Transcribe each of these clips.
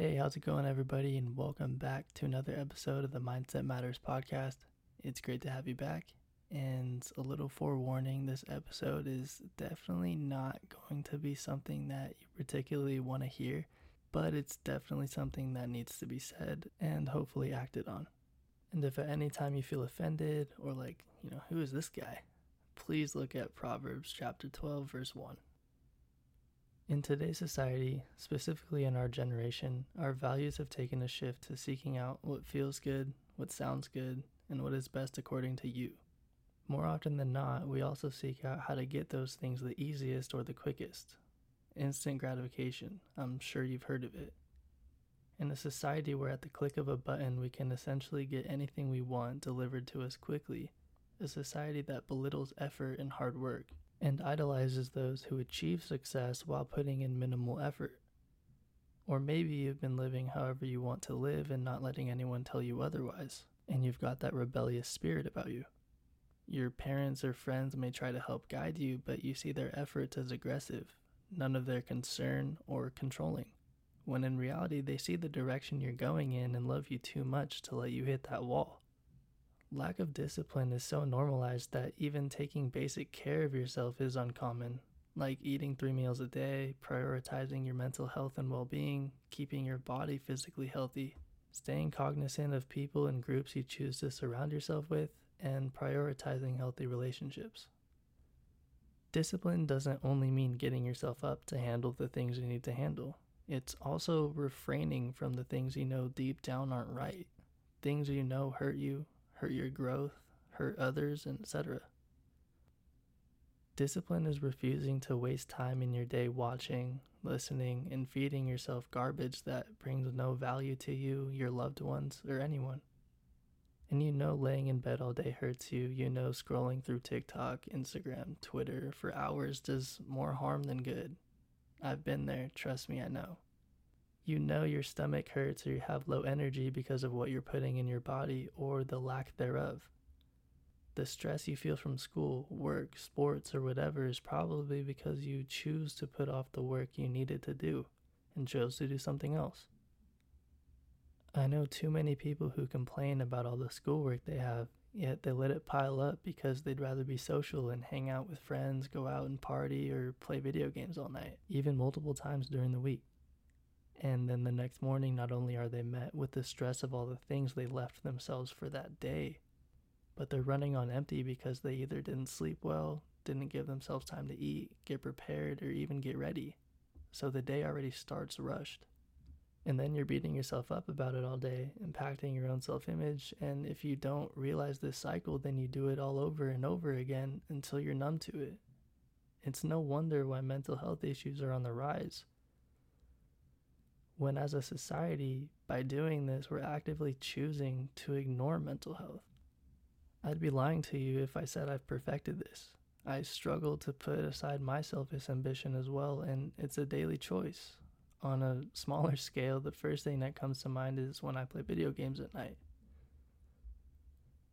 Hey, how's it going, everybody? And welcome back to another episode of the Mindset Matters podcast. It's great to have you back. And a little forewarning this episode is definitely not going to be something that you particularly want to hear, but it's definitely something that needs to be said and hopefully acted on. And if at any time you feel offended or like, you know, who is this guy? Please look at Proverbs chapter 12, verse 1. In today's society, specifically in our generation, our values have taken a shift to seeking out what feels good, what sounds good, and what is best according to you. More often than not, we also seek out how to get those things the easiest or the quickest. Instant gratification, I'm sure you've heard of it. In a society where at the click of a button we can essentially get anything we want delivered to us quickly, a society that belittles effort and hard work, and idolizes those who achieve success while putting in minimal effort. Or maybe you've been living however you want to live and not letting anyone tell you otherwise, and you've got that rebellious spirit about you. Your parents or friends may try to help guide you, but you see their efforts as aggressive, none of their concern or controlling, when in reality they see the direction you're going in and love you too much to let you hit that wall. Lack of discipline is so normalized that even taking basic care of yourself is uncommon, like eating three meals a day, prioritizing your mental health and well being, keeping your body physically healthy, staying cognizant of people and groups you choose to surround yourself with, and prioritizing healthy relationships. Discipline doesn't only mean getting yourself up to handle the things you need to handle. It's also refraining from the things you know deep down aren't right, things you know hurt you, hurt your growth, hurt others, etc. Discipline is refusing to waste time in your day watching, listening, and feeding yourself garbage that brings no value to you, your loved ones, or anyone. And you know laying in bed all day hurts you. You know scrolling through TikTok, Instagram, Twitter for hours does more harm than good. I've been there, trust me, I know you know your stomach hurts or you have low energy because of what you're putting in your body or the lack thereof. The stress you feel from school, work, sports, or whatever is probably because you choose to put off the work you needed to do and chose to do something else. I know too many people who complain about all the schoolwork they have, yet they let it pile up because they'd rather be social and hang out with friends, go out and party, or play video games all night, even multiple times during the week. And then the next morning, not only are they met with the stress of all the things they left themselves for that day, but they're running on empty because they either didn't sleep well, didn't give themselves time to eat, get prepared, or even get ready. So the day already starts rushed. And then you're beating yourself up about it all day, impacting your own self image. And if you don't realize this cycle, then you do it all over and over again until you're numb to it. It's no wonder why mental health issues are on the rise when as a society, by doing this, we're actively choosing to ignore mental health. I'd be lying to you if I said I've perfected this. I struggle to put aside my selfish ambition as well, and it's a daily choice. On a smaller scale, the first thing that comes to mind is when I play video games at night.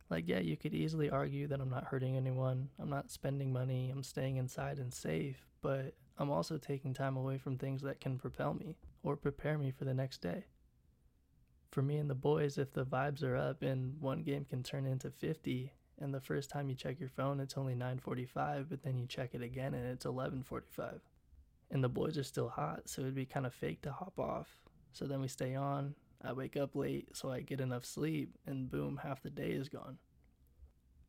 Like, yeah, you could easily argue that I'm not hurting anyone, I'm not spending money, I'm staying inside and safe, but I'm also taking time away from things that can propel me or prepare me for the next day. For me and the boys, if the vibes are up and one game can turn into 50, and the first time you check your phone it's only 9:45, but then you check it again and it's 11:45. And the boys are still hot, so it'd be kind of fake to hop off. So then we stay on. I wake up late so I get enough sleep and boom, half the day is gone.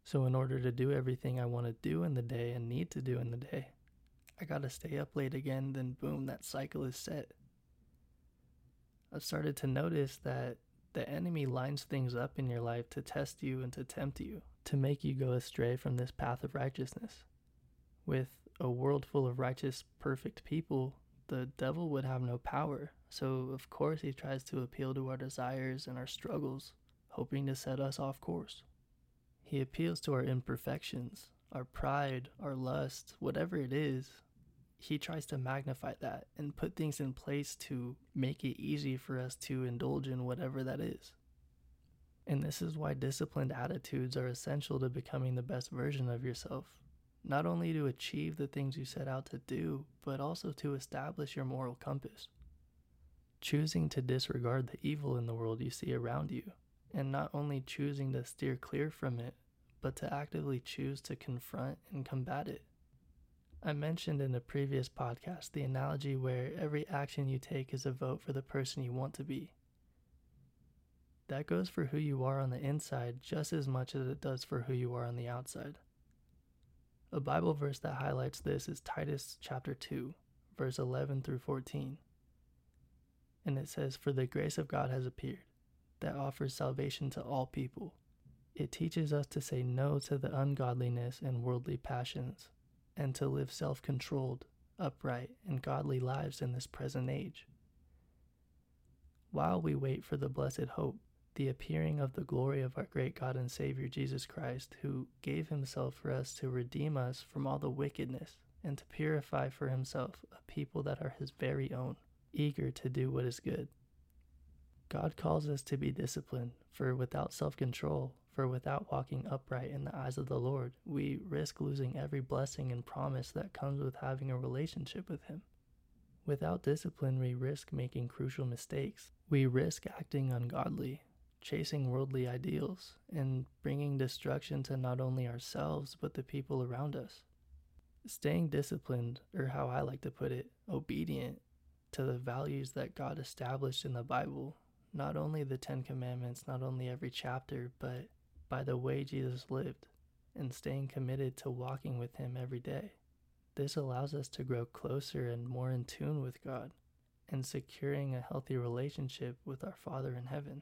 So in order to do everything I want to do in the day and need to do in the day, I gotta stay up late again, then boom, that cycle is set. I've started to notice that the enemy lines things up in your life to test you and to tempt you, to make you go astray from this path of righteousness. With a world full of righteous, perfect people, the devil would have no power, so of course he tries to appeal to our desires and our struggles, hoping to set us off course. He appeals to our imperfections, our pride, our lust, whatever it is, he tries to magnify that and put things in place to make it easy for us to indulge in whatever that is. And this is why disciplined attitudes are essential to becoming the best version of yourself. Not only to achieve the things you set out to do, but also to establish your moral compass. choosing to disregard the evil in the world you see around you, and not only choosing to steer clear from it, but to actively choose to confront and combat it. I mentioned in a previous podcast the analogy where every action you take is a vote for the person you want to be. That goes for who you are on the inside just as much as it does for who you are on the outside. A Bible verse that highlights this is Titus chapter 2, verse 11 through 14. And it says, For the grace of God has appeared, that offers salvation to all people. It teaches us to say no to the ungodliness and worldly passions and to live self controlled, upright, and godly lives in this present age. While we wait for the blessed hope, the appearing of the glory of our great God and Savior Jesus Christ, who gave himself for us to redeem us from all the wickedness and to purify for himself a people that are his very own, eager to do what is good. God calls us to be disciplined, for without self control, for without walking upright in the eyes of the Lord, we risk losing every blessing and promise that comes with having a relationship with Him. Without discipline, we risk making crucial mistakes. We risk acting ungodly, chasing worldly ideals, and bringing destruction to not only ourselves but the people around us. Staying disciplined, or how I like to put it, obedient to the values that God established in the Bible, not only the Ten Commandments, not only every chapter, but by the way Jesus lived and staying committed to walking with Him every day. This allows us to grow closer and more in tune with God and securing a healthy relationship with our Father in heaven.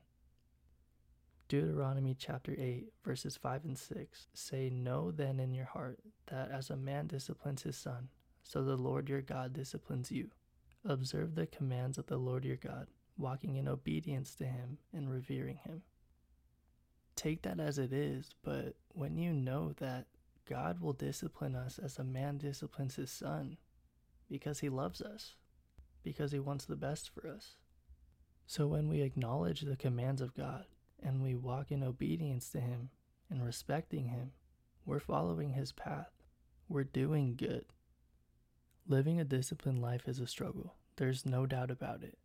Deuteronomy chapter 8, verses 5 and 6 say, Know then in your heart that as a man disciplines his son, so the Lord your God disciplines you. Observe the commands of the Lord your God, walking in obedience to him and revering him take that as it is, but when you know that God will discipline us as a man disciplines his son because he loves us, because he wants the best for us. So when we acknowledge the commands of God and we walk in obedience to him and respecting him, we're following his path. We're doing good. Living a disciplined life is a struggle. There's no doubt about it.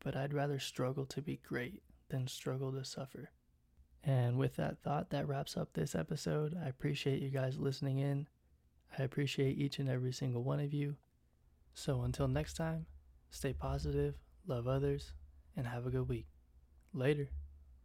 But I'd rather struggle to be great than struggle to suffer. And with that thought, that wraps up this episode. I appreciate you guys listening in. I appreciate each and every single one of you. So until next time, stay positive, love others, and have a good week. Later.